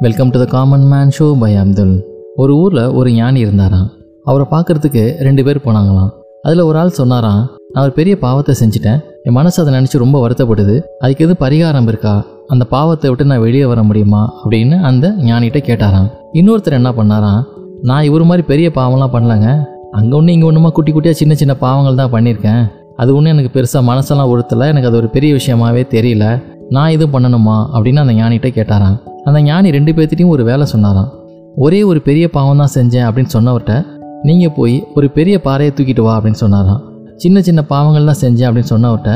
Welcome to the common man show by Abdul ஒரு ஊரில் ஒரு ஞானி இருந்தாராம். அவரை பார்க்கறதுக்கு ரெண்டு பேர் போனாங்களாம். அதில் ஒரு ஆள் சொன்னாராம் நான் ஒரு பெரிய பாவத்தை செஞ்சுட்டேன். என் மனசு அதை நினச்சி ரொம்ப வருத்தப்படுது. அதுக்கு எதுவும் பரிகாரம் இருக்கா? அந்த பாவத்தை விட்டு நான் வெளியே வர முடியுமா? அப்படின்னு அந்த ஞானிகிட்ட கேட்டாராம். இன்னொருத்தர் என்ன பண்ணாராம் நான் இவர் மாதிரி பெரிய பாவம்லாம் பண்ணலங்க. அங்கே ஒன்று இங்கே ஒன்றுமா குட்டி குட்டியாக சின்ன சின்ன பாவங்கள் தான் பண்ணியிருக்கேன். அது ஒன்றும் எனக்கு பெருசாக மனசெல்லாம் உறுத்தலை. எனக்கு அது ஒரு பெரிய விஷயமாவே தெரியல. நான் இது பண்ணணுமா? அப்படின்னு அந்த ஞானிகிட்ட கேட்டாராம். அந்த ஞானி ரெண்டு பேர்த்திட்டையும் ஒரு வேலை சொன்னாராம். ஒரே ஒரு பெரிய பாவம் தான் செஞ்சேன் அப்படின்னு சொன்னவர்கிட்ட நீங்கள் போய் ஒரு பெரிய பாறையை தூக்கிட்டு வா அப்படின்னு சொன்னாராம். சின்ன சின்ன பாவங்கள்லாம் செஞ்சேன் அப்படின்னு சொன்னவர்கிட்ட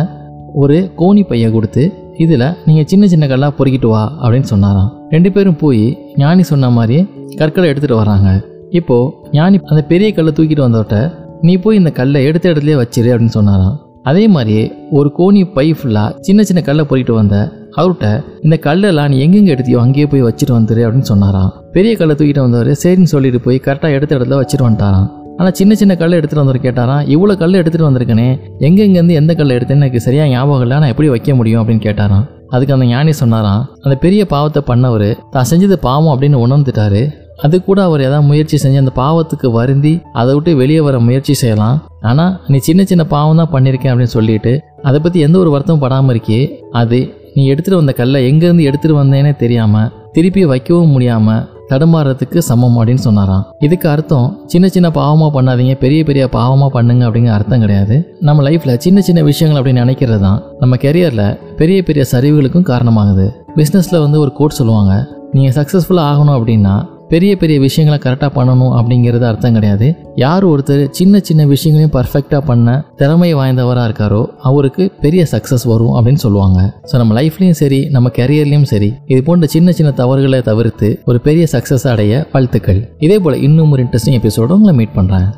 ஒரு கோணி பையை கொடுத்து இதில் நீங்கள் சின்ன சின்ன கல்லாக பொறுக்கிட்டு வா அப்படின்னு சொன்னாராம். ரெண்டு பேரும் போய் ஞானி சொன்ன மாதிரியே கற்களை எடுத்துகிட்டு வராங்க. இப்போது ஞானி அந்த பெரிய கல்லை தூக்கிட்டு வந்தவர்கிட்ட நீ போய் இந்த கல்லை எடுத்த இடத்துலேயே வச்சிரு அப்படின்னு சொன்னாராம். அதே மாதிரியே ஒரு கோணி பை ஃபுல்லாக சின்ன சின்ன கல்லை பொறிக்கிட்டு வந்த அவர்கிட்ட இந்த கல்லெல்லாம் நீ எங்கெங்கே எடுத்தியோ அங்கேயே போய் வச்சுட்டு வந்துரு அப்படின்னு சொன்னாராம். பெரிய கல்லை தூக்கிட்டு வந்தவர் சரின்னு சொல்லிட்டு போய் கரெக்டாக எடுத்த இடத்துல வச்சுட்டு வந்துட்டாராம். ஆனால் சின்ன சின்ன கல்லை எடுத்துகிட்டு வந்து கேட்டாராம் இவ்வளோ கல் எடுத்துகிட்டு வந்திருக்கனே எங்கெங்கேருந்து எந்த கல்லை எடுத்தேன்னு எனக்கு சரியாக ஞாபகம் இல்லை நான் எப்படி வைக்க முடியும்? அப்படின்னு கேட்டாராம். அதுக்கு அந்த ஞானி சொன்னாராம் அந்த பெரிய பாவத்தை பண்ணவர் தான் செஞ்சது பாவம் அப்படின்னு உணர்ந்துட்டாரு. அது கூட அவர் ஏதாவது முயற்சி செஞ்சு அந்த பாவத்துக்கு வருந்தி அதை விட்டு வெளியே வர முயற்சி செய்யலாம். ஆனால் நீ சின்ன சின்ன பாவம் தான் பண்ணியிருக்கேன் அப்படின்னு சொல்லிட்டு அதை பற்றி எந்த ஒரு வருத்தமும் படாமல் இருக்கே அது நீ எடுத்துகிட்டு வந்த கல்லை எங்கேருந்து எடுத்துகிட்டு வந்தேனே தெரியாமல் திருப்பி வைக்கவும் முடியாமல் தடுமாறுறதுக்கு சமம் அப்படின்னு சொன்னாராம். இதுக்கு அர்த்தம் சின்ன சின்ன பாவமாக பண்ணாதீங்க பெரிய பெரிய பாவமாக பண்ணுங்க அப்படிங்கிற அர்த்தம் கிடையாது. நம்ம லைஃப்பில் சின்ன சின்ன விஷயங்கள் அப்படின்னு நினைக்கிறது தான் நம்ம கெரியரில் பெரிய பெரிய சரிவுகளுக்கும் காரணமாகுது. பிஸ்னஸில் வந்து ஒரு கோட் சொல்லுவாங்க நீங்கள் சக்ஸஸ்ஃபுல்லாக ஆகணும் அப்படின்னா பெரிய பெரிய விஷயங்களை கரெக்டாக பண்ணணும் அப்படிங்கிறது அர்த்தம் கிடையாது. யார் ஒருத்தர் சின்ன சின்ன விஷயங்களையும் பர்ஃபெக்டாக பண்ண திறமை வாய்ந்தவராக இருக்காரோ அவருக்கு பெரிய சக்ஸஸ் வரும் அப்படின்னு சொல்லுவாங்க. ஸோ நம்ம லைஃப்லையும் சரி நம்ம கெரியர்லையும் சரி இது போன்ற சின்ன சின்ன தவறுகளை தவிர்த்து ஒரு பெரிய சக்ஸஸ் அடைய வாழ்த்துக்கள். இதே போல் இன்னும் ஒரு இன்ட்ரெஸ்டிங் எபிசோட உங்களை மீட் பண்ணுறேன்